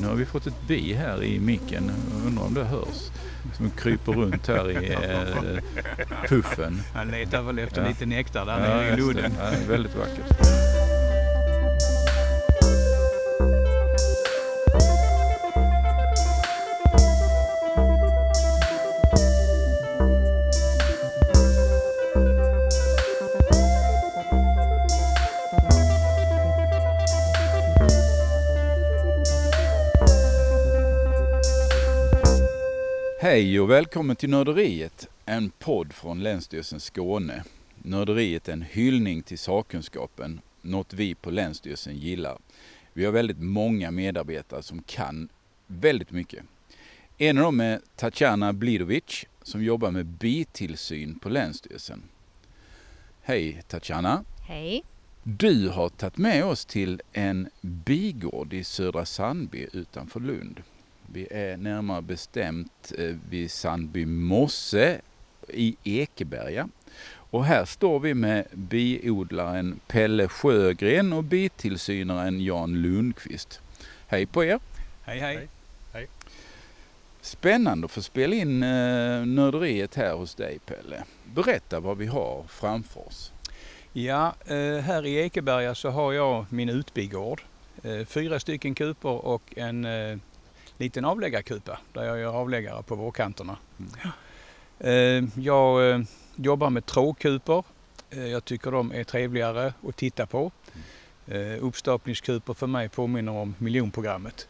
Nu har vi fått ett bi här i micken. Undrar om det hörs. Som kryper runt här i eh, puffen. Han letar väl efter Ja. lite nektar där Ja, nere i ludden. Ja, väldigt vackert. Hej och välkommen till Nörderiet, en podd från Länsstyrelsen Skåne. Nörderiet är en hyllning till sakkunskapen, något vi på Länsstyrelsen gillar. Vi har väldigt många medarbetare som kan väldigt mycket. En av dem är Tatjana Blidovic som jobbar med bitillsyn på Länsstyrelsen. Hej Tatjana! Hej. Du har tagit med oss till en bigård i Södra Sandby utanför Lund. Vi är närmare bestämt eh, vid Sandby mosse i Ekeberga. Och här står vi med biodlaren Pelle Sjögren och bitillsynaren Jan Lundqvist. Hej på er! Hej hej. Hej. Spännande att få spela in eh, nörderiet här hos dig Pelle. Berätta vad vi har framför oss. Ja, eh, här i Ekeberga så har jag min utbigård. Fyra stycken kupor och en liten avläggarkupa där jag gör avläggare på vårkanterna. Eh, Jag eh, jobbar med trådkupor. Eh, Jag tycker de är trevligare att titta på. Eh, Uppstapningskupor för mig påminner om miljonprogrammet.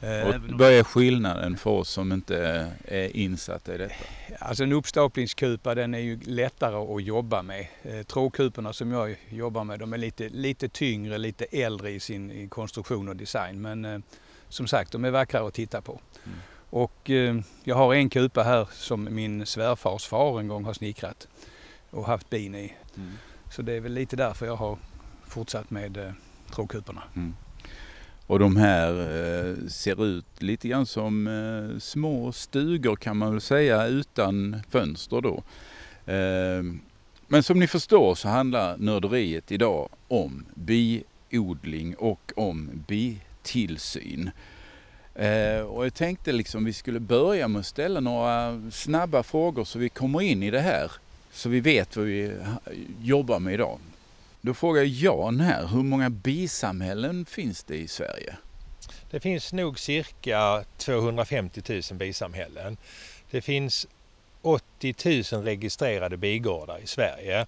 Eh, Och vad är skillnaden för oss som inte är insatta i detta? Alltså en uppstapningskupa den är ju lättare att jobba med. Trådkuporna som jag jobbar med de är lite, lite tyngre, lite äldre i sin konstruktion och design. Men som sagt, de är vackrare att titta på. Mm. Och eh, jag har en kupa här som min svärfars far en gång har snickrat och haft bin i. Så det är väl lite därför jag har fortsatt med eh, trådkuporna. Mm. Och de här eh, ser ut lite grann som eh, små stugor kan man väl säga utan fönster då. Eh, men som ni förstår så handlar nörderiet idag om biodling och om bitillsyn. Eh, och jag tänkte liksom vi skulle börja med att ställa några snabba frågor så vi kommer in i det här. Så vi vet vad vi jobbar med idag. Då frågar Jan här, hur många bisamhällen finns det i Sverige? Det finns nog cirka 250 000 bisamhällen. Det finns 80 000 registrerade bigårdar i Sverige.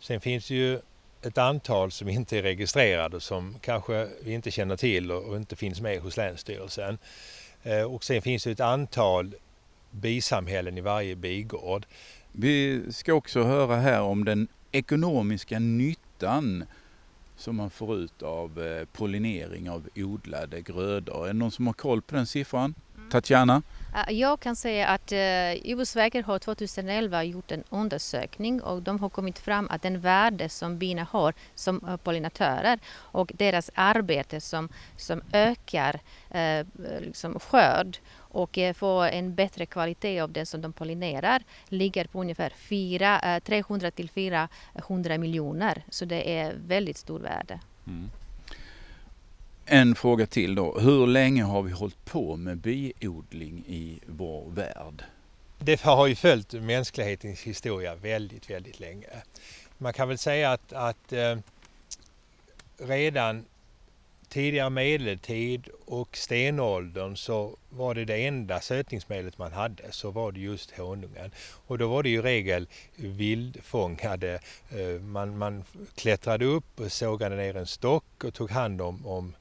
Sen finns det ju ett antal som inte är registrerade som kanske vi inte känner till och inte finns med hos Länsstyrelsen. Eh, Och sen finns det ett antal bisamhällen i varje bigård. Vi ska också höra här om den ekonomiska nyttan som man får ut av eh, pollinering av odlade grödor. Är det någon som har koll på den siffran? Tatjana? Eh, jag kan säga att eh, Jordbruksverket har 2011 gjort en undersökning och de har kommit fram att den värde som bina har som eh, pollinatörer och deras arbete som, som ökar eh, liksom skörd och eh, får en bättre kvalitet av det som de pollinerar ligger på ungefär 4, eh, 300 till 400 miljoner. Så det är väldigt stor värde. Mm. En fråga till då. Hur länge har vi hållit på med biodling i vår värld? Det har ju följt mänsklighetens historia väldigt, väldigt länge. Man kan väl säga att, att eh, redan tidigare medeltid och stenåldern så var det det enda sötningsmedlet man hade, så var det just honungen. Och då var det ju i regel vildfångade. Eh, man, man klättrade upp och sågade ner en stock och tog hand om, om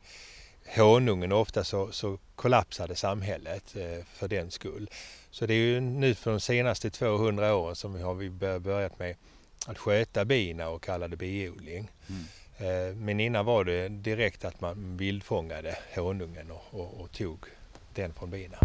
honungen. Ofta så, så kollapsade samhället eh, för den skull. Så det är ju nu för de senaste 200 åren som har vi börjat med att sköta bina och kalla det biodling. Mm. Eh, men innan var det direkt att man vildfångade honungen och, och, och tog den från bina.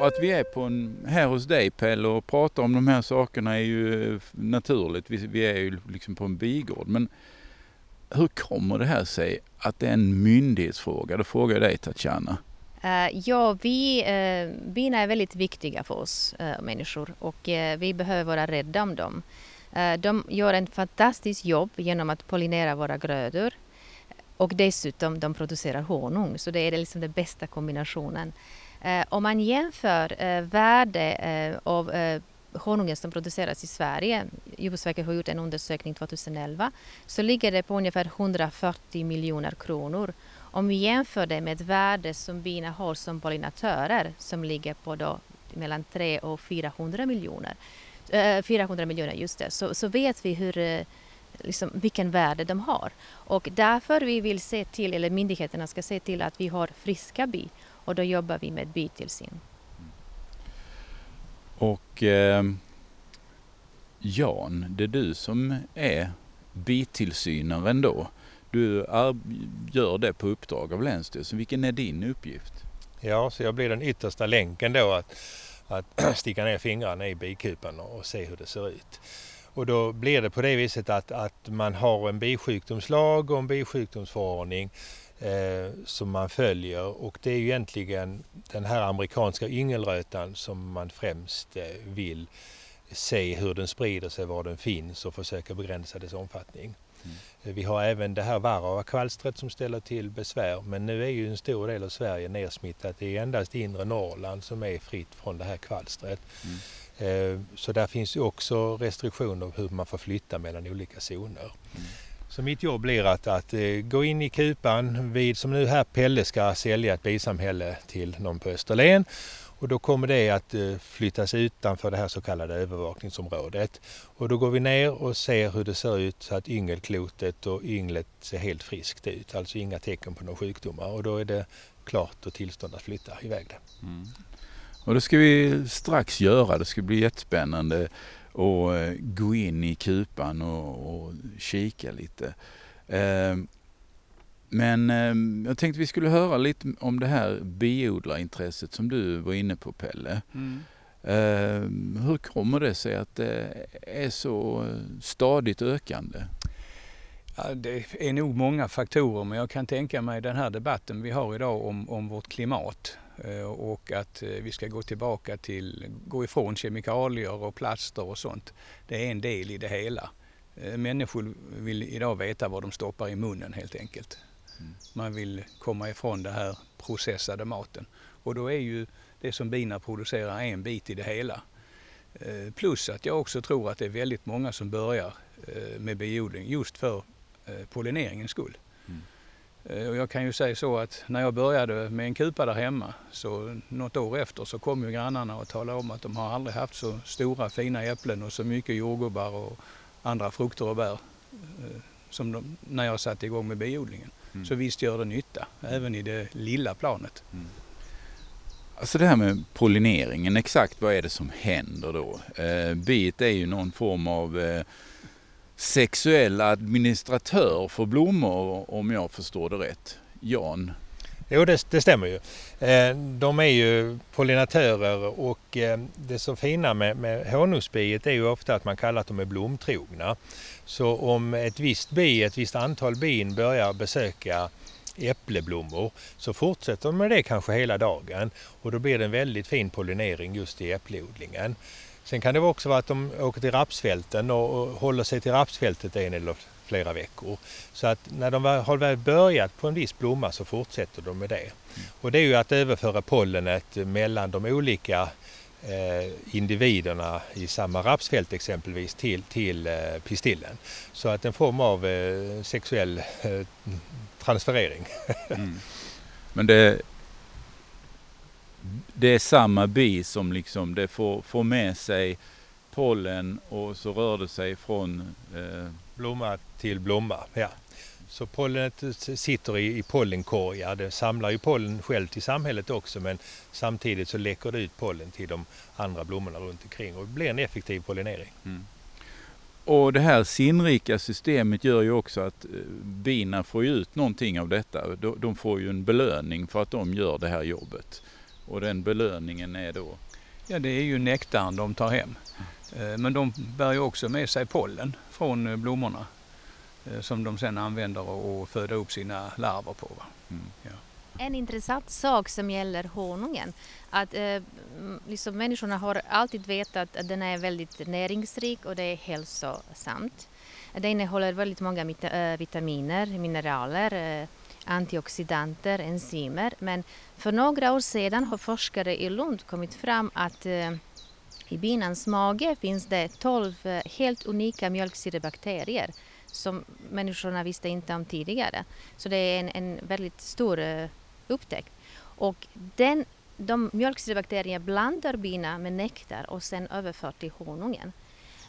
Att vi är på en, här hos dig Pelle och pratar om de här sakerna är ju naturligt. Vi, vi är ju liksom på en bigård. Men hur kommer det här sig att det är en myndighetsfråga? Då frågar jag dig Tatjana. Uh, ja, vi, uh, bina är väldigt viktiga för oss uh, människor och vi behöver vara rädda om dem. de gör en fantastiskt jobb genom att pollinera våra grödor och dessutom de producerar honung, så det är liksom den bästa kombinationen. om man jämför värde av honungen som produceras i Sverige, Jordbruksverket har gjort en undersökning 2011, så ligger det på ungefär 140 miljoner kronor. Om vi jämför det med ett värde som bina har som pollinatörer som ligger på då mellan 300 och 400 miljoner, eh, 400 miljoner just det, så, så vet vi hur eh, Liksom, vilken värde de har. Och därför vi vill se till, eller myndigheterna ska se till att vi har friska bi och då jobbar vi med bitillsyn. Och eh, Jan, det är du som är bitillsynaren då. Du gör det på uppdrag av Länsstyrelsen. Vilken är din uppgift? Ja, så jag blir den yttersta länken då att, att sticka ner fingrarna i bikupan och se hur det ser ut. Och då blir det på det viset att, att man har en bisjukdomslag och en bisjukdomsförordning eh, som man följer och det är ju egentligen den här amerikanska yngelrötan som man främst eh, vill se hur den sprider sig, var den finns och försöka begränsa dess omfattning. Mm. Eh, vi har även det här varroakvalstret som ställer till besvär men nu är ju en stor del av Sverige nersmittat. Det är endast inre Norrland som är fritt från det här kvalstret. Mm. Eh, så där finns ju också restriktioner hur man får flytta mellan olika zoner. Mm. Så mitt jobb blir att, att eh, gå in i kupan vid, som nu här Pelle ska sälja ett bisamhälle till någon på Österlen. Och då kommer det att eh, flyttas utanför det här så kallade övervakningsområdet. Och då går vi ner och ser hur det ser ut så att yngelklotet och ynglet ser helt friskt ut. Alltså inga tecken på några sjukdomar och då är det klart och tillstånd att flytta iväg det. Mm. Och det ska vi strax göra. Det ska bli jättespännande och eh, gå in i kupan och, och kika lite. Eh, men eh, jag tänkte vi skulle höra lite om det här biodlarintresset som du var inne på Pelle. Mm. Hur kommer det sig att det är så stadigt ökande? Ja, det är nog många faktorer men jag kan tänka mig den här debatten vi har idag om, om vårt klimat och att eh, vi ska gå tillbaka till, gå ifrån kemikalier och plaster och sånt. Det är en del i det hela. Eh, människor vill idag veta vad de stoppar i munnen helt enkelt. Mm. Man vill komma ifrån den här processade maten. Och då är ju det som bina producerar en bit i det hela. Plus att jag också tror att det är väldigt många som börjar med biodling just för pollineringens skull. Eh, och jag kan ju säga så att när jag började med en kupa där hemma så något år efter så kom ju grannarna och talade om att de har aldrig haft så stora fina äpplen och så mycket jordgubbar och andra frukter och bär eh, som de, när jag satte igång med biodlingen. Mm. Så visst gör det nytta, även i det lilla planet. Mm. Alltså det här med pollineringen, exakt vad är det som händer då? Eh, bit är ju någon form av eh, sexuell administratör för blommor om jag förstår det rätt. Jan? Jo, det, det stämmer ju. Eh, de är ju pollinatörer och eh, det så fina med, med honungsbiet är ju ofta att man kallar att de är blomtrogna. Så om ett visst bi, ett visst antal bin börjar besöka äppleblommor så fortsätter de med det kanske hela dagen och då blir det en väldigt fin pollinering just i äppleodlingen. Sen kan det också vara att de åker till rapsfälten och håller sig till rapsfältet en eller flera veckor. Så att när de har väl börjat på en viss blomma så fortsätter de med det. Mm. Och det är ju att överföra pollenet mellan de olika eh, individerna i samma rapsfält exempelvis till, till eh, pistillen. Så att en form av eh, sexuell transferering. Mm. Men det, det är samma bi som liksom det får, får med sig pollen och så rör det sig från eh... blomma till blomma. Ja. Så pollenet sitter i, i pollenkorgar. Det samlar ju pollen själv till samhället också men samtidigt så läcker det ut pollen till de andra blommorna runt omkring och det blir en effektiv pollinering. Mm. Och det här sinnrika systemet gör ju också att eh, bina får ut någonting av detta. De får ju en belöning för att de gör det här jobbet. Och den belöningen är då? Ja, det är ju nektarn de tar hem. Eh, men de bär ju också med sig pollen från eh, blommorna eh, som de sen använder och föder upp sina larver på. Mm. Ja. En intressant sak som gäller honungen, att eh, liksom människorna har alltid vetat att den är väldigt näringsrik och det är hälsosamt. Det innehåller väldigt många vitaminer, mineraler, eh, antioxidanter, enzymer. Men för några år sedan har forskare i Lund kommit fram att eh, i binans mage finns det 12 eh, helt unika mjölksyrebakterier som människorna visste inte om tidigare. Så det är en, en väldigt stor eh, upptäckt. Och den, de mjölksyrebakterierna blandar bina med nektar och sen överför till honungen.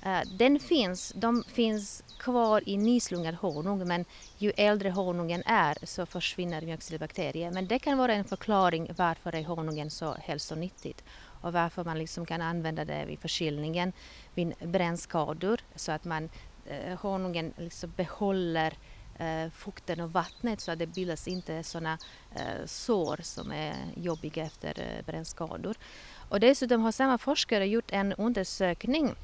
Eh, den finns, de finns kvar i nyslungad honung men ju äldre honungen är så försvinner mjölksyrebakterier. Men det kan vara en förklaring varför är honungen så hälsonyttigt och varför man liksom kan använda det vid förkylningen, vid brännskador så att man, eh, honungen liksom behåller eh, fukten och vattnet så att det bildas inte sådana eh, sår som är jobbiga efter eh, brännskador. Och dessutom har samma forskare gjort en undersökning,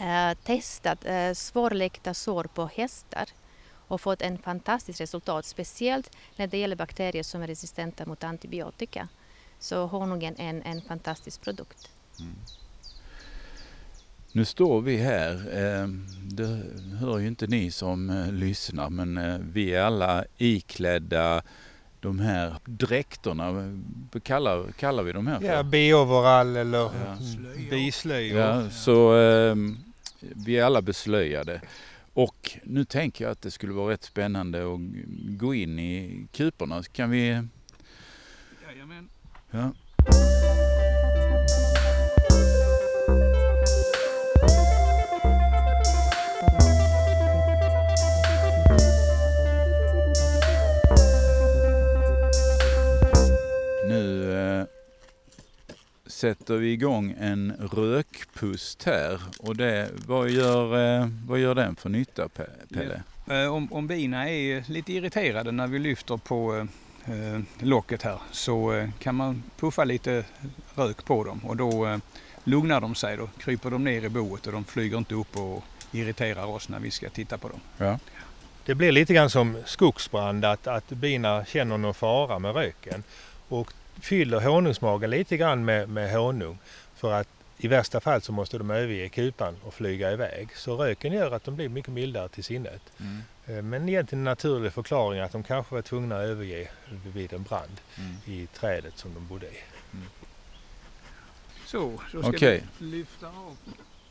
eh, testat eh, svårläkta sår på hästar och fått en fantastiskt resultat, speciellt när det gäller bakterier som är resistenta mot antibiotika. Så honungen är en, en fantastisk produkt. Mm. Nu står vi här. Eh, det hör ju inte ni som eh, lyssnar men vi är alla iklädda de här dräkterna. Kallar, kallar vi de här för? Ja, B-overall eller ja. bislöjor. Ja, så vi är alla beslöjade. Och nu tänker jag att det skulle vara rätt spännande att gå in i kuporna. Kan vi? Jajamän. Ja. Sätter vi igång en rökpust här och det, vad, gör, eh, vad gör den för nytta Pelle? Eh, om, om bina är lite irriterade när vi lyfter på eh, locket här så kan man puffa lite rök på dem och då lugnar de sig. Då kryper de ner i boet och de flyger inte upp och irriterar oss när vi ska titta på dem. Ja. Det blir lite grann som skogsbrand att, att bina känner någon fara med röken. Och fyller honungsmagen lite grann med, med honung för att i värsta fall så måste de överge kupan och flyga iväg. Så röken gör att de blir mycket mildare till sinnet. Mm. Eh, men egentligen en naturlig förklaring att de kanske var tvungna att överge vid en brand mm. i trädet som de bodde i. Mm. Så, då ska okay. vi lyfta av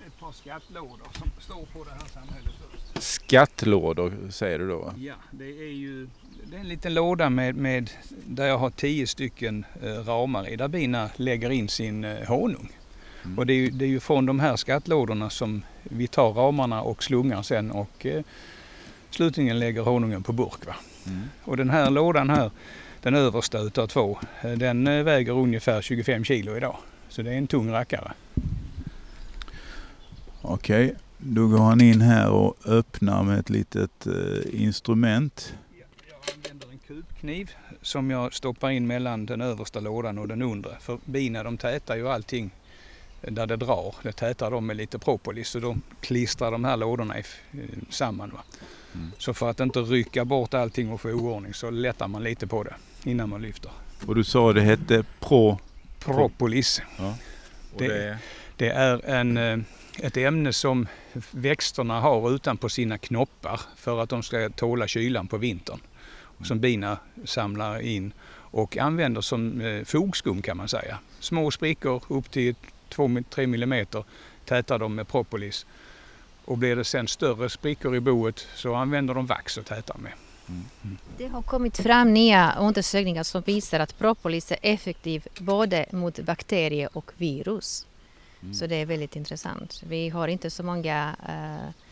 ett par skattlådor som står på det här samhället först. Skattlådor säger du då? Ja, det är ju det är en liten låda med, med där jag har tio stycken eh, ramar i där bina lägger in sin eh, honung. Mm. Och det är, ju, det är ju från de här skattlådorna som vi tar ramarna och slungar sen och eh, slutligen lägger honungen på burk. Mm. Och den här lådan här, den översta utav två, eh, den väger ungefär 25 kilo idag. Så det är en tung rackare. Okej, okay. då går han in här och öppnar med ett litet eh, instrument kubkniv som jag stoppar in mellan den översta lådan och den undre. För bina de tätar ju allting där det drar. Det tätar de med lite propolis och då klistrar de här lådorna samman. Mm. Så för att inte rycka bort allting och få oordning så lättar man lite på det innan man lyfter. Och du sa det hette pro... Propolis. Ja. Det, det... det, är en, eh, ett ämne som växterna har utanpå sina knoppar för att de ska tåla kylan på vintern som bina samlar in och använder som eh, fogskum kan man säga. Små sprickor upp till 2-3 millimeter tätar de med propolis. Och blir det sen större sprickor i boet så använder de vax och tätar med. Mm. Det har kommit fram nya undersökningar som visar att propolis är effektiv både mot bakterier och virus. Mm. Så det är väldigt intressant. Vi har inte så många äh,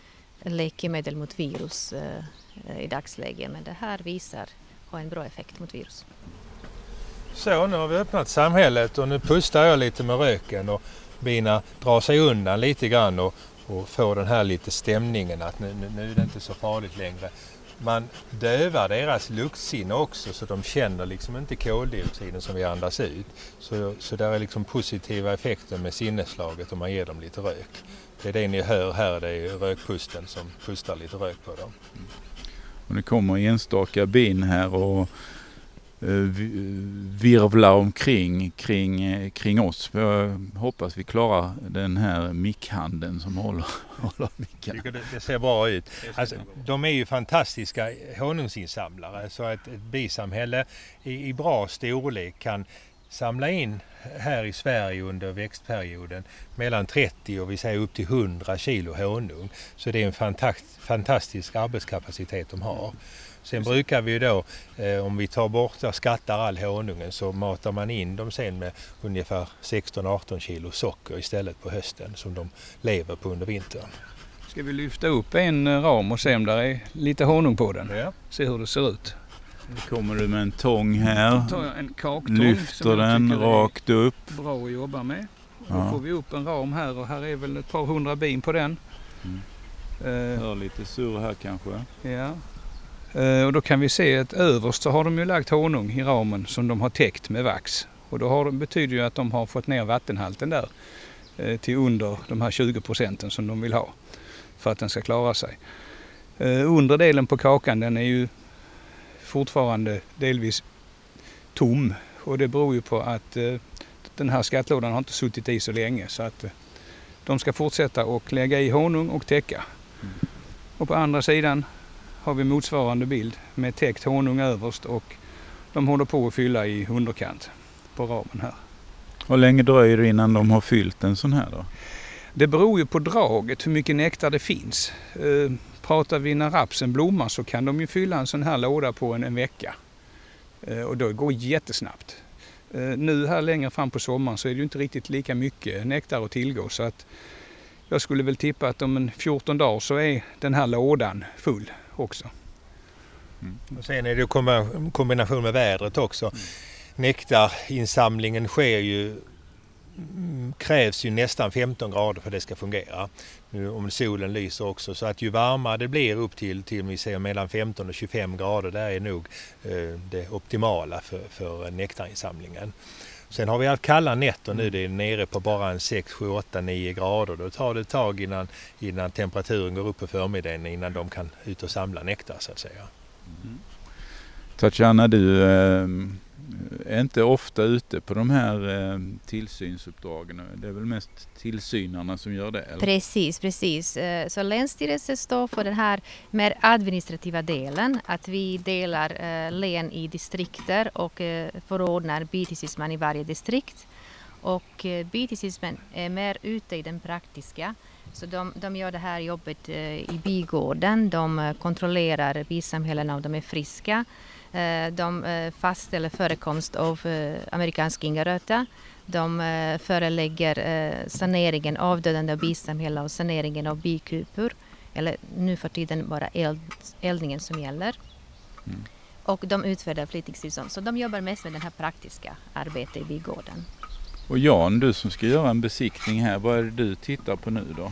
läkemedel mot virus eh, i dagsläget men det här visar ha en bra effekt mot virus. Så, nu har vi öppnat samhället och nu pustar jag lite med röken och bina drar sig undan lite grann och, och får den här lite stämningen att nu, nu, nu är det inte så farligt längre. Man dövar deras luktsinne också så de känner liksom inte koldioxiden som vi andas ut. Så, så där är liksom positiva effekter med sinneslaget om man ger dem lite rök. Det är det ni hör här, det är rökpusten som pustar lite rök på dem. Och det kommer enstaka bin här och Eh, eh, virvlar omkring kring, eh, kring oss. Jag hoppas vi klarar den här mickhanden som håller, håller micken. Det, det ser bra ut. Alltså, de är ju fantastiska honungsinsamlare så att ett bisamhälle i, i bra storlek kan samla in här i Sverige under växtperioden mellan 30 och vi säger upp till 100 kilo honung. Så det är en fantastisk arbetskapacitet de har. Sen brukar vi då, eh, om vi tar bort och skattar all honungen så matar man in dem sen med ungefär 16-18 kilo socker istället på hösten som de lever på under vintern. Ska vi lyfta upp en eh, ram och se om det är lite honung på den? Ja. Se hur det ser ut. Nu kommer du med en tång här. Då tar jag en kaktång Lyfter den rakt upp. Bra att jobba med. Då Ja. får vi upp en ram här och här är väl ett par hundra bin på den. Mm. Eh, Hör lite surr här kanske. ja. Eh, och då kan vi se att överst så har de ju lagt honung i ramen som de har täckt med vax. Och då det, betyder ju att de har fått ner vattenhalten där eh, till under de här 20 procenten som de vill ha för att den ska klara sig. Eh, Undre delen på kakan den är ju fortfarande delvis tom och det beror ju på att den här skattlådan har inte suttit i så länge så att de ska fortsätta och lägga i honung och täcka. Mm. Och på andra sidan har vi motsvarande bild med täckt honung överst och de håller på att fylla i underkant på ramen här. Hur länge dröjer det innan de har fyllt en sån här då? Det beror ju på draget hur mycket nektar det finns. Eh, pratar vi när rapsen blommar så kan de ju fylla en sån här låda på en, en vecka. Eh, och då går det jättesnabbt. Eh, nu här längre fram på sommaren så är det ju inte riktigt lika mycket nektar att tillgå så att jag skulle väl tippa att om en 14 dagar så är den här lådan full också. Och sen är det kombination med vädret också. Nektarinsamlingen sker ju mm, krävs ju nästan 15 grader för att det ska fungera. Nu, om solen lyser också så att ju varmare det blir upp till, till vi säger mellan 15 och 25 grader där är nog eh, det optimala för, för nektarinsamlingen. Sen har vi haft kalla nätter nu, det är nere på bara en 6, 7, 8, 9 grader. Då tar det ett tag innan, innan temperaturen går upp på förmiddagen innan de kan ut och samla nektar så att säga. Mm. Tatjana, du eh, är inte ofta ute på de här eh, tillsynsuppdragen. Det är väl mest tillsynarna som gör det? Eller? Precis, precis. Eh, så Länsstyrelsen står för den här mer administrativa delen, att vi delar eh, län i distrikter och eh, förordnar bitillsynsman i varje distrikt. Och eh, bitillsynsmän är mer ute i den praktiska. Så de, de gör det här jobbet eh, i bigården, de eh, kontrollerar bisamhällena om de är friska. Eh, De eh, fastställer förekomst av eh, amerikansk ingaröta. De förelägger saneringen av dödande av bisamhällen och saneringen av bikupor. Eller nu för tiden bara eld, eldningen som gäller. Mm. Och de utfärdar flyttningstillstånd. Så de jobbar mest med det här praktiska arbetet i bygården. Och Jan, du som ska göra en besiktning här, vad är det du tittar på nu då?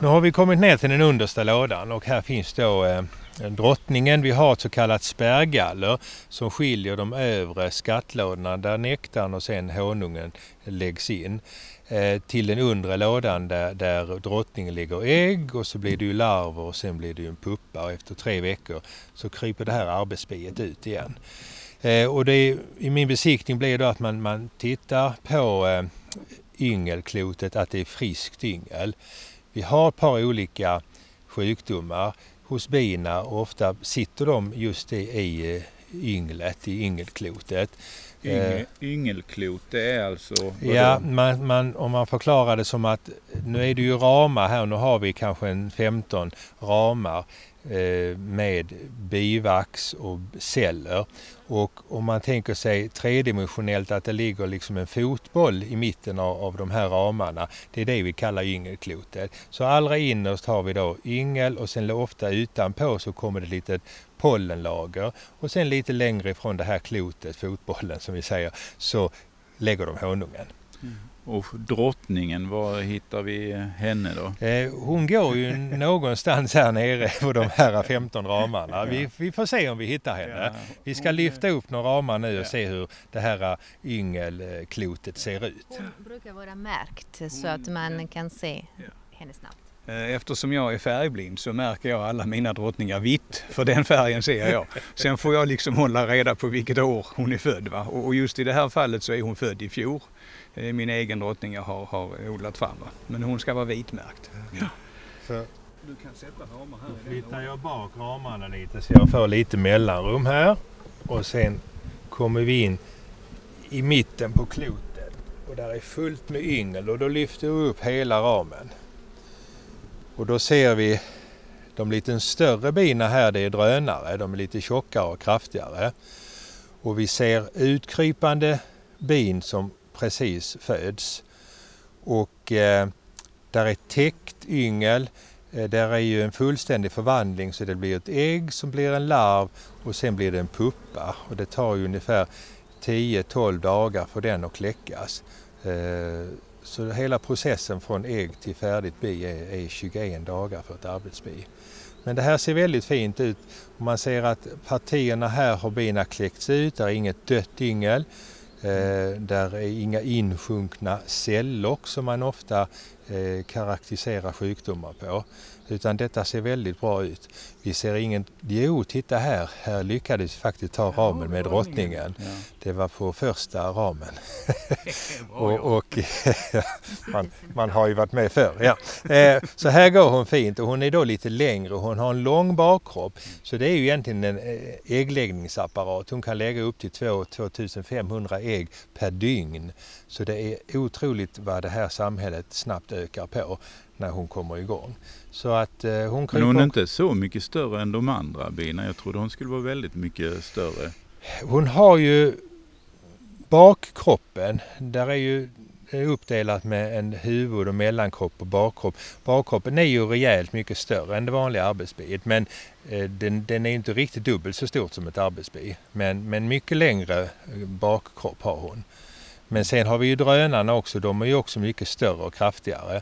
Nu har vi kommit ner till den understa lådan och här finns då Eh, drottningen. Vi har ett så kallat spärrgaller som skiljer de övre skattlådorna där nektarn och sen honungen läggs in eh, till den undre lådan där, där drottningen lägger ägg och så blir det ju larver och sen blir det ju en puppa och efter tre veckor så kryper det här arbetsbiet ut igen. Eh, och det är, i min besiktning blir det att man, man tittar på yngelklotet, att det är friskt yngel. Vi har ett par olika sjukdomar hos bina och ofta sitter de just i, i eh, ynglet, i yngelklotet. Eh, Yngel, yngelklot, det är alltså... Ja, man, man, om man förklarar det som att nu är det ju ramar här, nu har vi kanske en 15 ramar eh, med bivax och celler. Och om man tänker sig tredimensionellt att det ligger liksom en fotboll i mitten av, av de här ramarna, det är det vi kallar yngelklotet. Så allra innerst har vi då yngel och sen ofta utanpå så kommer det ett litet pollenlager och sen lite längre ifrån det här klotet, fotbollen som vi säger, så lägger de honungen. Mm. Och drottningen, var hittar vi henne då? Eh, Hon går ju någonstans här nere på de här 15 ramarna. Vi, vi får se om vi hittar henne. Vi ska lyfta upp några ramar nu och se hur det här yngelklotet ser ut. Hon brukar vara märkt så att man kan se henne snabbt. Eh, eftersom jag är färgblind så märker jag alla mina drottningar vitt, för den färgen ser jag. Sen får jag liksom hålla reda på vilket år hon är född. Va? Och just i det här fallet så är hon född i fjol. Min egen drottning jag har, har odlat fram. Va? Men hon ska vara vitmärkt. Ja. Så, du kan sätta ramar här. Då flyttar jag bak ramarna lite så jag får lite mellanrum här. Och sen kommer vi in i mitten på klotet. Och där är fullt med yngel och då lyfter vi upp hela ramen. Och då ser vi de lite större bina här, det är drönare. De är lite tjockare och kraftigare. Och vi ser utkrypande bin som precis föds. Och eh, där är täckt yngel. Eh, där är ju en fullständig förvandling så det blir ett ägg som blir en larv och sen blir det en puppa. Och det tar ju ungefär 10-12 dagar för den att kläckas. Eh, så hela processen från ägg till färdigt bi är, är 21 dagar för ett arbetsbi. Men det här ser väldigt fint ut. Man ser att partierna här har bina kläckts ut, det är inget dött yngel. Eh, där är inga insjunkna celler som man ofta eh, karaktäriserar sjukdomar på. Utan detta ser väldigt bra ut. Vi ser ingen... Jo, titta här. Här lyckades vi faktiskt ta ramen med drottningen. Det var på första ramen. och, och man, man, har ju varit med förr. Ja. Eh, så här går hon fint och hon är då lite längre och hon har en lång bakkropp. Så det är ju egentligen en eh, äggläggningsapparat. Hon kan lägga upp till 2500 ägg per dygn. Så det är otroligt vad det här samhället snabbt ökar på när hon kommer igång. Så att eh, hon Men hon är inte så mycket större än de andra bina. Jag trodde hon skulle vara väldigt mycket större. Hon har ju bakkroppen, där är ju uppdelat med en huvud och mellankropp och bakkropp. Bakkroppen är ju rejält mycket större än det vanliga arbetsbiet men eh, den, den, är inte riktigt dubbelt så stort som ett arbetsbi. Men, men mycket längre bakkropp har hon. Men sen har vi ju drönarna också, de är ju också mycket större och kraftigare.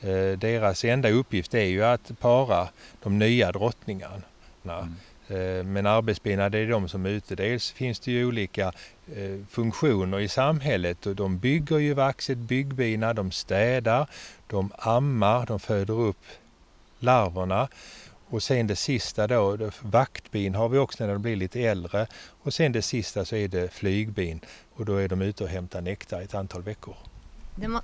Eh, deras enda uppgift är ju att para de nya drottningarna. Mm. Eh, men arbetsbina det är de som är ute. Dels finns det ju olika eh, funktioner i samhället och de bygger ju vaxet byggbina, de städar, de ammar, de föder upp larverna. Och sen det sista då, vaktbin har vi också när de blir lite äldre. Och sen det sista så är det flygbin och då är de ute och hämtar nektar ett antal veckor.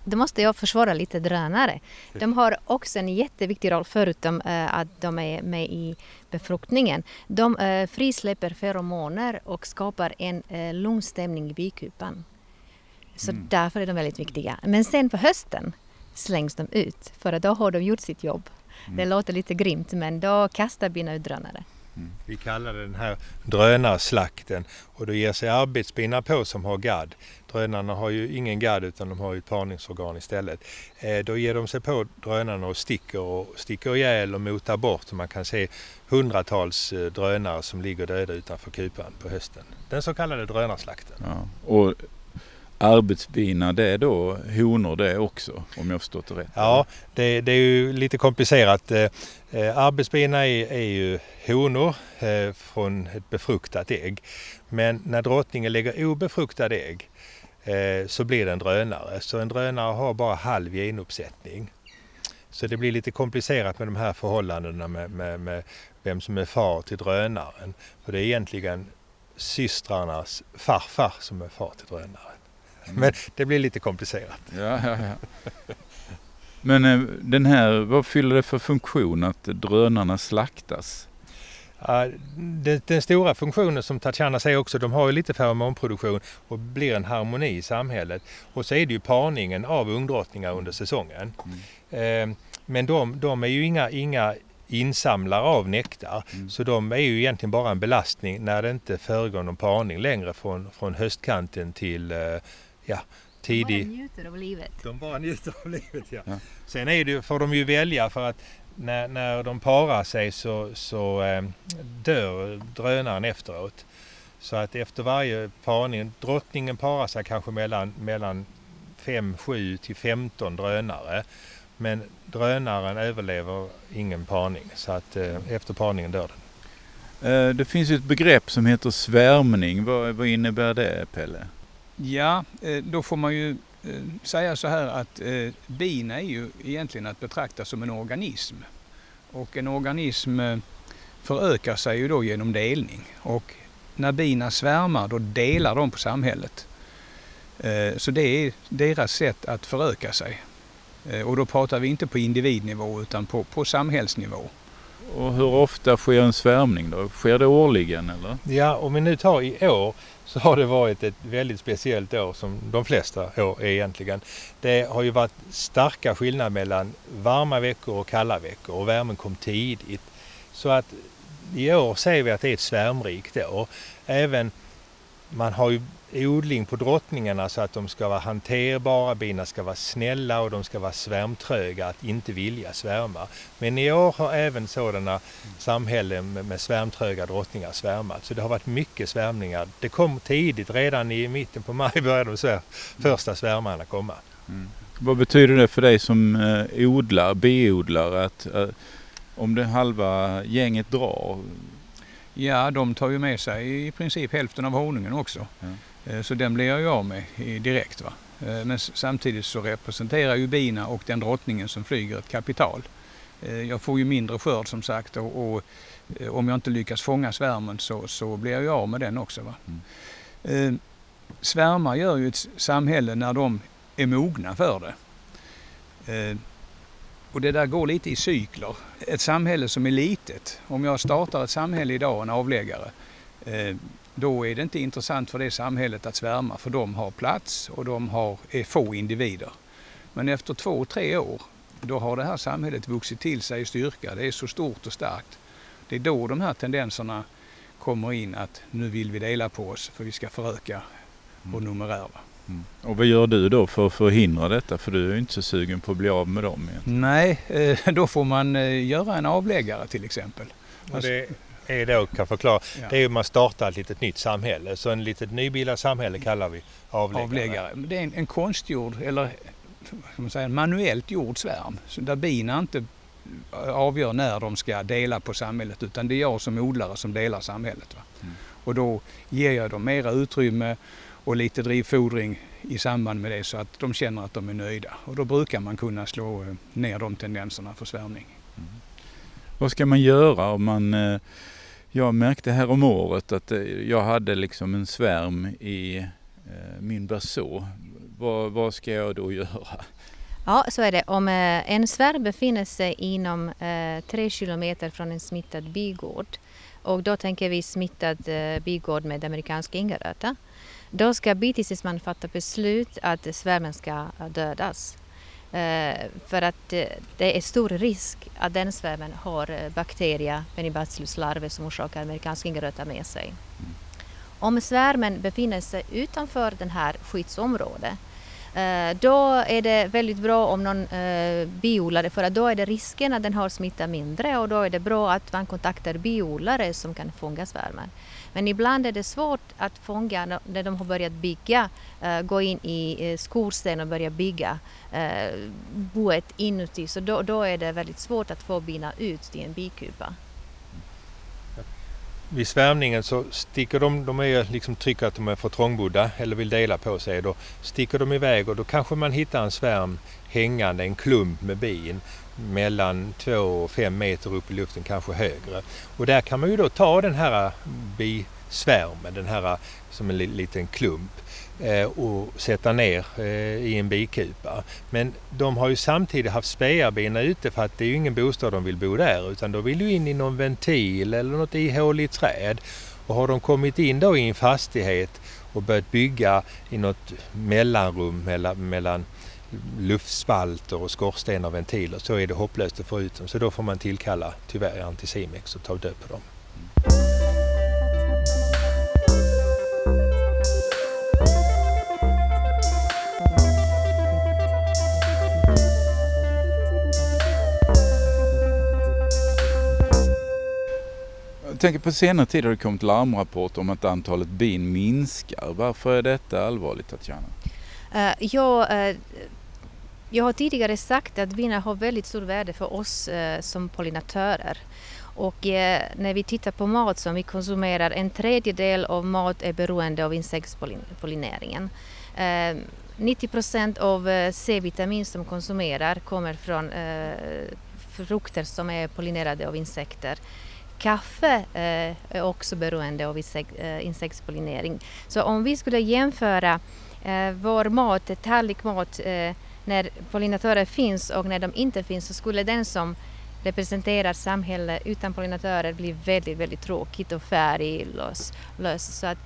Det, måste jag försvara lite drönare. De har också en jätteviktig roll förutom eh, att de är med i befruktningen. De eh, frisläpper feromoner och skapar en eh, lugn stämning i bikupan. Så mm. därför är de väldigt viktiga. Men sen på hösten slängs de ut för då har de gjort sitt jobb. Mm. Det låter lite grymt men då kastar bina ut drönare. Mm. Vi kallar den här drönarslakten och då ger sig arbetsbina på som har gadd. Drönarna har ju ingen gadd utan de har ett parningsorgan istället. Eh, då ger de sig på drönarna och sticker, och sticker ihjäl och motar bort. Man kan se hundratals eh, drönare som ligger döda utanför kupan på hösten. Den så kallade drönarslakten. Ja. Och arbetsbina det är då honor det också om jag förstått det rätt? Ja, det, det är ju lite komplicerat. Eh, eh arbetsbina är, är ju honor eh, från ett befruktat ägg. Men när drottningen lägger obefruktade ägg så blir det en drönare. Så en drönare har bara halv genuppsättning. Så det blir lite komplicerat med de här förhållandena med, med, med vem som är far till drönaren. För det är egentligen systrarnas farfar som är far till drönaren. Men det blir lite komplicerat. Ja, ja, ja. Men eh, den här, vad fyller det för funktion att drönarna slaktas? Den, den stora funktionen som Tatjana säger också, de har ju lite feromonproduktion och blir en harmoni i samhället. Och så är det ju parningen av ungdrottningar under säsongen. Mm. Men de, de, är ju inga, inga insamlare av nektar. Mm. Så de är ju egentligen bara en belastning när det inte föregår någon parning längre från, från höstkanten till eh, ja, tidig... De bara njuter av livet. De bara njuter av livet, ja. ja. Sen är det, får de ju välja för att när, när de parar sig så, så eh, dör drönaren efteråt. Så att efter varje parning, drottningen parar sig kanske mellan, mellan 5, 7 till 15 drönare. Men drönaren överlever ingen parning så att eh, efter parningen dör den. Eh, det finns ju ett begrepp som heter svärmning. Vad, vad innebär det Pelle? Ja, eh, då får man ju eh, säga så här att bina bin är ju egentligen att betrakta som en organism. Och en organism förökar sig ju då genom delning. Och när bina svärmar då delar de på samhället. Så det är deras sätt att föröka sig. Och då pratar vi inte på individnivå utan på, på samhällsnivå. Och hur ofta sker en svärmning då? Sker det årligen eller? Ja, om vi nu tar i år så har det varit ett väldigt speciellt år som de flesta år är egentligen. Det har ju varit starka skillnader mellan varma veckor och kalla veckor och värmen kom tidigt. Så att i år ser vi att det är ett svärmrikt år. Även man har ju odling på drottningarna så att de ska vara hanterbara, bina ska vara snälla och de ska vara svärmtröga, att inte vilja svärma. Men i år har även sådana samhällen med svärmtröga drottningar svärmat. Så det har varit mycket svärmningar. Det kom tidigt, redan i mitten på maj började de första svärmarna komma. Mm. Vad betyder det för dig som eh, odlar, biodlare, att eh, om det halva gänget drar? Ja, de tar ju med sig i princip hälften av honungen också. Eh, så den blir jag ju av med direkt. Va? Eh, men samtidigt så representerar ju bina och den drottningen som flyger ett kapital. Eh, jag får ju mindre skörd som sagt och, och om jag inte lyckas fånga svärmen så, så blir jag ju av med den också. Va? Mm. Svärmar gör ju ett samhälle när de är mogna för det. Och det där går lite i cykler. Ett samhälle som är litet, om jag startar ett samhälle idag, en avläggare, eh, då är det inte intressant för det samhället att svärma för de har plats och de har, är få individer. Men efter två, tre år, då har det här samhället vuxit till sig i styrka. Det är så stort och starkt. Det är då de här tendenserna kommer in att nu vill vi dela på oss för vi ska föröka vår mm. numerär. Mm. Och vad gör du då för att förhindra detta? För du är ju inte så sugen på att bli av med dem. Egentligen. Nej, eh, då får man eh, göra en avläggare till exempel. Alltså, är då, kan förklara, ja. det är att man startar ett litet nytt samhälle. Så en litet nybildat samhälle kallar vi avläggare. avläggare. Det är en, en konstgjord, eller ska man säga, en manuellt gjord svärm. Så där bina inte avgör när de ska dela på samhället utan det är jag som odlare som delar samhället. Mm. Och då ger jag dem mera utrymme och lite drivfodring i samband med det så att de känner att de är nöjda. Och då brukar man kunna slå eh, ner de tendenserna för svärmning. Mm. Vad ska man göra om man eh, jag märkte här om året att eh, jag hade liksom en svärm i min berså. Vad, vad ska jag då göra? Ja, så är det. Om en svärm befinner sig inom tre kilometer från en smittad bigård och då tänker vi smittad bigård med amerikanska ingeröta. Då ska bitillsynsman fatta beslut att svärmen ska dödas. Eh, för att eh, det är stor risk att den svärmen har eh, bakteria, Penibacillus larver, som orsakar amerikansk ingröta med sig. Mm. Om svärmen befinner sig utanför det här skyddsområdet då är det väldigt bra om någon biodlare, för då är det risken att den har smitta mindre och då är det bra att man kontaktar biodlare som kan fånga svärmen. Men ibland är det svårt att fånga när de har börjat bygga, eh, gå in i eh, skorsten och börja bygga eh, boet inuti. Så då, då är det väldigt svårt att få bina ut till en bikupa. Vid svärmningen så sticker de, de är liksom tycker att de är för trångbodda eller vill dela på sig. Då sticker de iväg och då kanske man hittar en svärm hängande, en klump med bin mellan 2 och 5 meter upp i luften, kanske högre. Och där kan man ju då ta den här eh, bisvärmen, den här eh, som en liten klump eh, och sätta ner i en bikupa. Men de har ju samtidigt haft spearbina ute för att det är ju ingen bostad de vill bo där utan de vill ju in i någon ventil eller något ihåligt träd. Och har de kommit in då i en fastighet och börjat bygga i något mellanrum mellan, mellan luftspalter och skorstenar och ventiler så är det hopplöst att få ut dem. Så då får man tillkalla tyvärr Anticimex och ta död på dem. Jag tänker på senare tid har det kommit larmrapporter om att antalet bin minskar. Varför är detta allvarligt Tatjana? Uh, ja, uh, jag har tidigare sagt att bina har väldigt stort värde för oss eh, som pollinatörer. Och eh, när vi tittar på mat som vi konsumerar, en tredjedel av mat är beroende av insektspollineringen. Eh, 90 procent av eh, C-vitamin som konsumerar kommer från eh, frukter som är pollinerade av insekter. Kaffe eh, är också beroende av eh, insektspollinering. Så om vi skulle jämföra eh, vår mat, tallrik mat, eh, när pollinatörer finns och när de inte finns så skulle den som representerar samhälle utan pollinatörer bli väldigt, väldigt tråkigt och färglös. Så att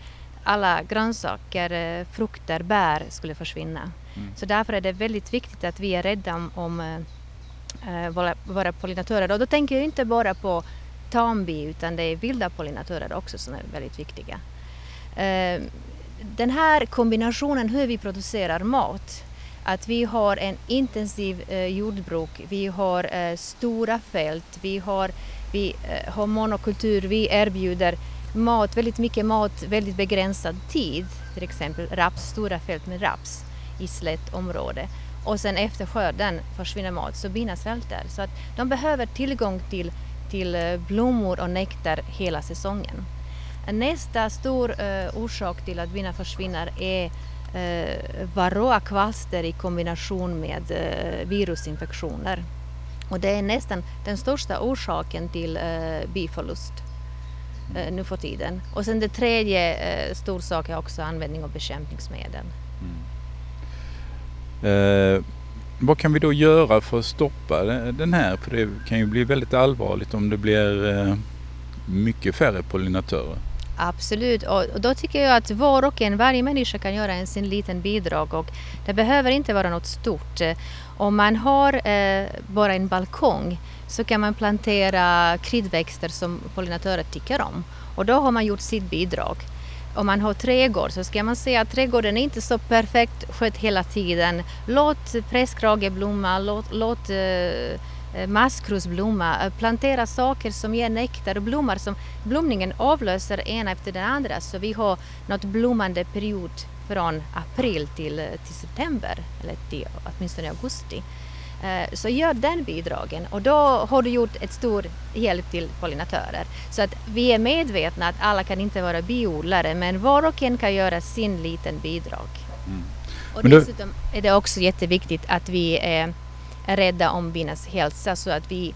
alla grönsaker, frukter, bär skulle försvinna. Mm. Så därför är det väldigt viktigt att vi är rädda om, om äh, våra, våra pollinatörer. Och då tänker jag inte bara på tambi utan det är vilda pollinatörer också som är väldigt viktiga. Eh, den här kombinationen hur vi producerar mat, att vi har en intensiv eh, jordbruk, vi har eh, stora fält, vi har, vi eh, har monokultur, vi erbjuder mat, väldigt mycket mat, väldigt begränsad tid, till exempel raps, stora fält med raps i slätt område och sen efter skörden försvinner mat så bina svälter. Så att de behöver tillgång till till eh, blommor och nektar hela säsongen. Nästa stor eh, orsak till att bina försvinner är uh, varroakvalster i kombination med uh, virusinfektioner. Och det är nästan den största orsaken till uh, biförlust uh, nu för tiden. Och sen det tredje uh, stor sak är också användning av bekämpningsmedel. Mm. Vad kan vi då göra för att stoppa den här? För det kan ju bli väldigt allvarligt om det blir eh, mycket färre pollinatörer. Absolut, och då tycker jag att var och en, varje människa kan göra en sin liten bidrag och det behöver inte vara något stort. Om man har eh, bara en balkong så kan man plantera kryddväxter som pollinatörer tycker om och då har man gjort sitt bidrag om man har trädgård så ska man säga att trädgården är inte så perfekt skött hela tiden. Låt presskrage blomma, låt, låt eh, maskros blomma, plantera saker som ger nektar och blommar som blomningen avlöser ena efter den andra så vi har något blommande period från april till, till september eller till åtminstone augusti. Eh, så gör den bidragen och då har du gjort ett stor hjälp till pollinatörer. Så att vi är medvetna att alla kan inte vara biodlare men var och en kan göra sin liten bidrag. Mm. Och dessutom är det också jätteviktigt att vi är rädda om binas hälsa så att vi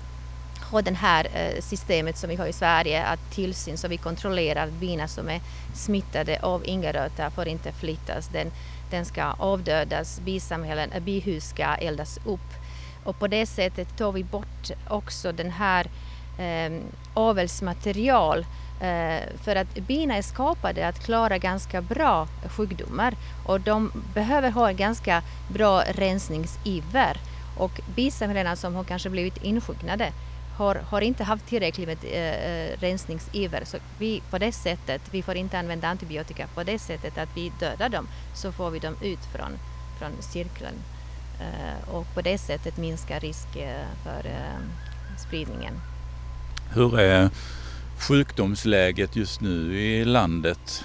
har det här eh, systemet som vi har i Sverige, att tillsyn så vi kontrollerar att bina som är smittade av ingeröta får inte flyttas. Den, den ska avdödas, bisamhällen, eh, bihus ska eldas upp och på det sättet tar vi bort också den här eh, avelsmaterial eh, för att bina är skapade att klara ganska bra sjukdomar och de behöver ha en ganska bra rensningsiver och bisamhällena som har kanske blivit insjuknade har, har inte haft tillräckligt med eh, eh, rensningsiver så vi på det sättet, vi får inte använda antibiotika på det sättet att vi dödar dem så får vi dem ut från, från cirkeln. Eh, och på det sättet minskar risk eh, för eh, spridningen. Hur är sjukdomsläget just nu i landet?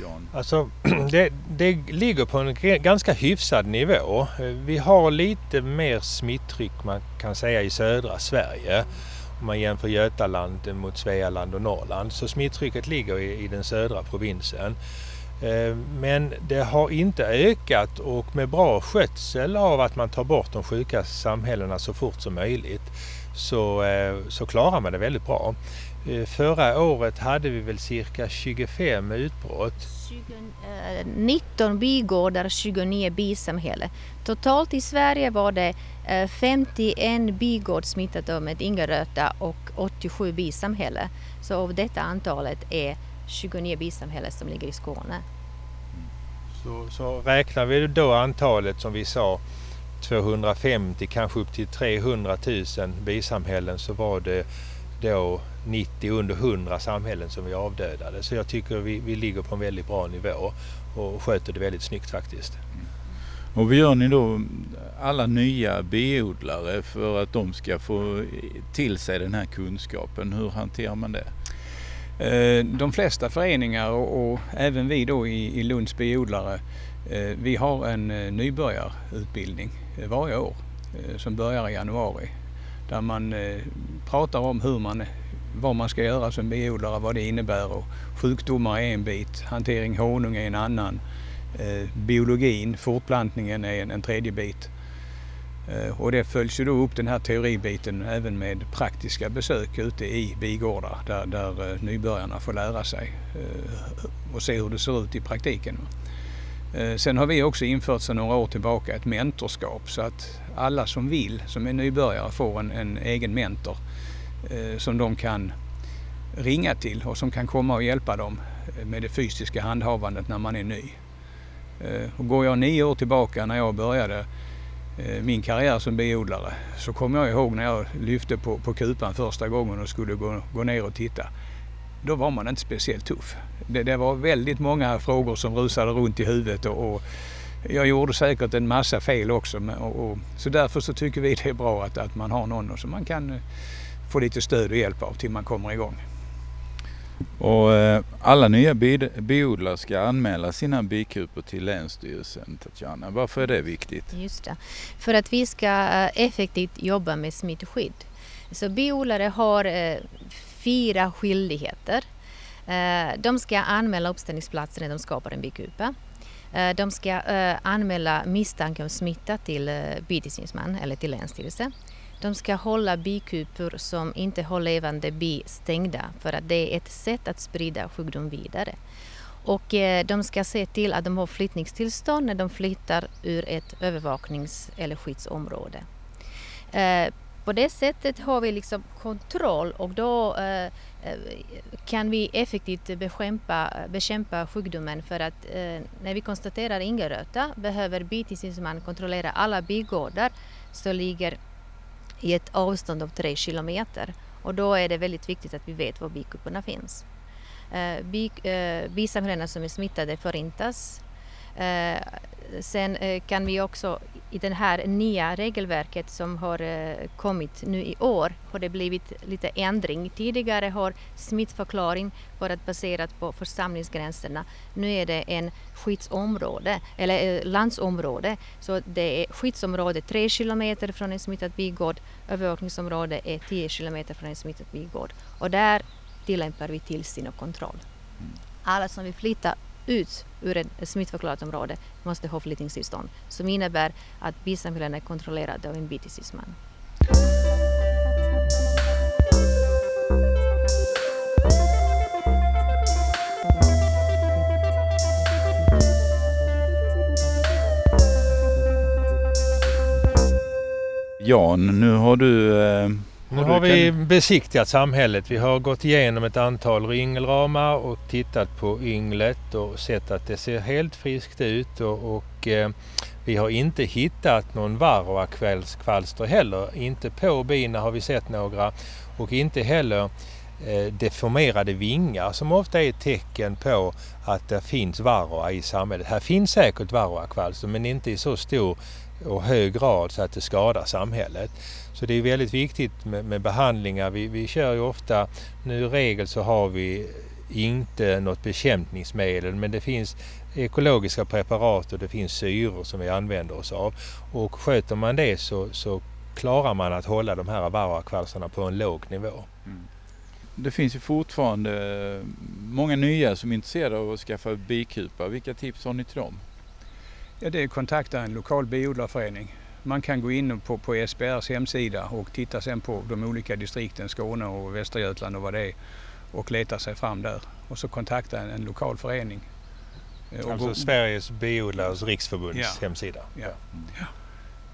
Jan? Alltså, det, det ligger på en ganska hyfsad nivå. Vi har lite mer smittryck man kan säga i södra Sverige om man jämför Götaland mot Svealand och Norrland. Så smittrycket ligger i, i den södra provinsen. Eh, men det har inte ökat och med bra skötsel av att man tar bort de sjuka samhällena så fort som möjligt så, eh, så klarar man det väldigt bra. Eh, förra året hade vi väl cirka 25 utbrott. 20, 19 bygårdar, 29 bisamhällen. Totalt i Sverige var det 51 bygård smittade med ingeröta och 87 bisamhällen. Så av detta antalet är 29 bisamhällen som ligger i Skåne. Så, så räknar vi då antalet som vi sa 250 kanske upp till 300 000 bisamhällen så var det då 90 under 100 samhällen som vi avdödade. Så jag tycker vi, vi ligger på en väldigt bra nivå och sköter det väldigt snyggt faktiskt. Och vad gör ni då alla nya biodlare för att de ska få till sig den här kunskapen? Hur hanterar man det? Eh, de flesta föreningar och, och även vi då i, i Lunds biodlare, eh, vi har en eh, nybörjarutbildning varje år som börjar i januari. Där man eh, pratar om hur man, vad man ska göra som biodlare, vad det innebär och sjukdomar är en bit, hantering honung är en annan. Eh, biologin, fortplantningen är en, en tredje bit. Eh, och det följs ju då upp den här teoribiten även med praktiska besök ute i bigårdar där, där nybörjarna får lära sig och se hur det ser ut i praktiken. Sen har vi också infört sedan några år tillbaka ett mentorskap så att alla som vill, som är nybörjare, får en, en egen mentor eh, som de kan ringa till och som kan komma och hjälpa dem eh, med det fysiska handhavandet när man är ny. Eh, och går jag nio år tillbaka när jag började Eh, min karriär som biodlare så kommer jag ihåg när jag lyfte på, på kupan första gången och skulle gå, gå ner och titta. Då var man inte speciellt tuff. Det, det var väldigt många frågor som rusade runt i huvudet och, och jag gjorde säkert en massa fel också. Och, och, så därför så tycker vi det är bra att, att man har någon som man kan eh, få lite stöd och hjälp av till man kommer igång. Och eh, alla nya biodlare ska anmäla sina bikupor till Länsstyrelsen, Tatjana. Varför är det viktigt? Just det. För att vi ska eh, effektivt jobba med smittskydd. Så biodlare har eh, fyra skyldigheter. De ska anmäla uppställningsplatsen när de skapar en bikupa. Eh, de ska eh, anmäla misstanke om smitta till eh, bitillsynsman eller till Länsstyrelsen. De ska hålla bikupor som inte har levande bi stängda för att det är ett sätt att sprida sjukdom vidare. Och de ska se till att de har flyttningstillstånd när de flyttar ur ett övervaknings eller skyddsområde. På det sättet har vi liksom kontroll och då Eh, kan vi effektivt bekämpa, bekämpa sjukdomen för att eh, när vi konstaterar ingeröta behöver bitillsynsman kontrollera alla bigårdar som ligger i ett avstånd av tre kilometer. Och då är det väldigt viktigt att vi vet var bikuporna finns. Eh, bi, eh, bisamhällena som är smittade förintas. Eh, sen eh, kan vi också i det här nya regelverket som har eh, kommit nu i år har det blivit lite ändring. Tidigare har smittförklaring varit baserat på församlingsgränserna. Nu är det en skyddsområde, eller eh, landsområde. Så det är skyddsområde 3 kilometer från en smittad bigård. övervakningsområde är 10 kilometer från en smittad bigård. Och där tillämpar vi tillsyn och kontroll. Alla som vill flytta ut ur ett smittförklarat område måste ha flyttningstillstånd som innebär att bisamhällen är kontrollerade av en bitisisman. Jan, nu har du eh, nu har vi besiktigat samhället. Vi har gått igenom ett antal ringelramar och tittat på ynglet och sett att det ser helt friskt ut och, och eh, vi har inte hittat någon varroakvalster heller. Inte på bina har vi sett några och inte heller eh, deformerade vingar som ofta är ett tecken på att det finns varroa i samhället. Här finns säkert varroakvalster men inte i så stor och hög grad så att det skadar samhället. Så det är väldigt viktigt med, med behandlingar. Vi, vi kör ju ofta, nu i regel så har vi inte något bekämpningsmedel men det finns ekologiska preparat och det finns syror som vi använder oss av. Och sköter man det så, så klarar man att hålla de här varroakvalstrarna på en låg nivå. Mm. Det finns ju fortfarande många nya som är intresserade av att skaffa bikupa. Vilka tips har ni till dem? Ja, det är att kontakta en lokal biodlarförening. Man kan gå in på, på SBRs hemsida och titta sen på de olika distrikten, Skåne och Västra Götaland och vad det är och leta sig fram där. Och så kontakta en, en lokal förening. Eh, alltså gå... Sveriges biodlares riksförbunds ja. hemsida. Ja. Ja.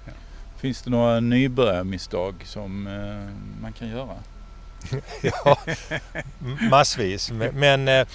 ja. Finns det några nybörjarmisstag som eh, man kan göra? ja, massvis. Men eh,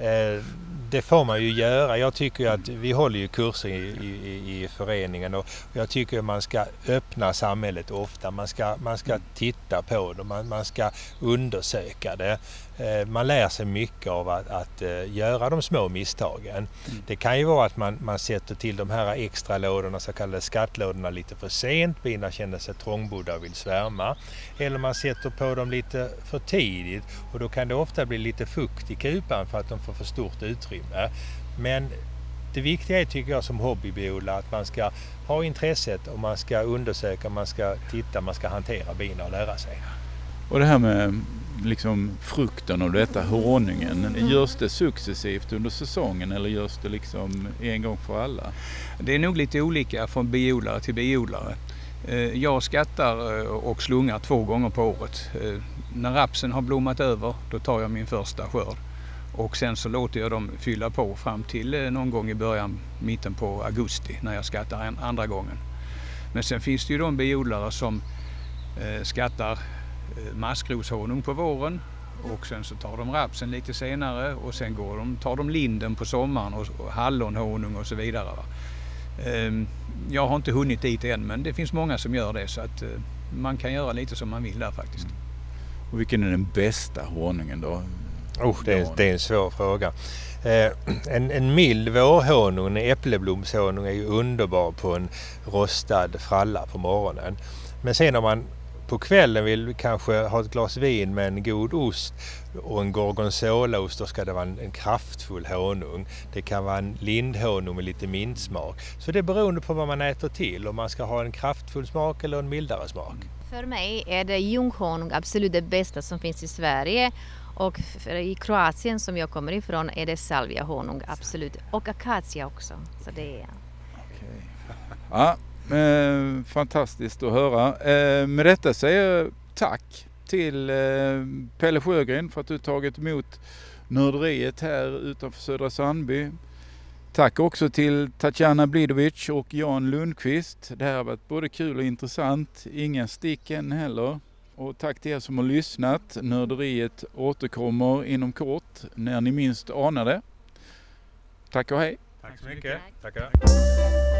eh det får man ju göra. Jag tycker att vi håller ju kurser i, i, i föreningen och jag tycker att man ska öppna samhället ofta. Man ska, man ska titta på det, man, man ska undersöka det. Eh, man lär sig mycket av att, att eh, göra de små misstagen. Mm. Det kan ju vara att man, man sätter till de här extra lådorna, så kallade skattlådorna, lite för sent. Bina känner sig trångbodda och vill svärma. Eller man sätter på dem lite för tidigt och då kan det ofta bli lite fukt i kupan för att de får för stort utrymme. Men det viktiga är tycker jag som hobbybiodlare att man ska ha intresset och man ska undersöka, man ska titta, man ska hantera bina och lära sig. Och det här med liksom frukten av detta, honungen? Görs det successivt under säsongen eller görs det liksom en gång för alla? Det är nog lite olika från biodlare till biodlare. Eh, jag skattar eh, och slungar två gånger på året. Eh, när rapsen har blommat över, då tar jag min första skörd. Och sen så låter jag dem fylla på fram till någon gång i början, mitten på augusti när jag skattar andra gången. Men sen finns det ju de biodlare som skattar maskroshonung på våren och sen så tar de rapsen lite senare och sen går de, tar de linden på sommaren och, och hallonhonung och så vidare. Ehm, jag har inte hunnit dit än men det finns många som gör det så att eh, man kan göra lite som man vill där faktiskt. Mm. Och vilken är den bästa honungen då? Oh, det, är, det är en svår fråga. Eh, en, en mild vårhonung, en äppleblomshonung är ju underbar på en rostad fralla på morgonen. Men sen om man på kvällen vill kanske ha ett glas vin med en god ost och en gorgonzolaost, då ska det vara en, en kraftfull honung. Det kan vara en lindhonung med lite mintsmak. Så det är beroende på vad man äter till, om man ska ha en kraftfull smak eller en mildare smak. För mig är det ljunghonung absolut det bästa som finns i Sverige. Och i Kroatien som jag kommer ifrån är det salviahonung absolut. Och akacia också. Så det är... Okay. Ja, Eh, fantastiskt att höra. Eh, med detta säger jag tack till eh, Pelle Sjögren för att du tagit emot nörderiet här utanför Södra Sandby. Tack också till Tatjana Blidovic och Jan Lundqvist. Det här har varit både kul och intressant. Inga stick än heller. Och tack till er som har lyssnat. Nörderiet återkommer inom kort när ni minst anar det. Tack och hej! Tack så mycket! Tackar!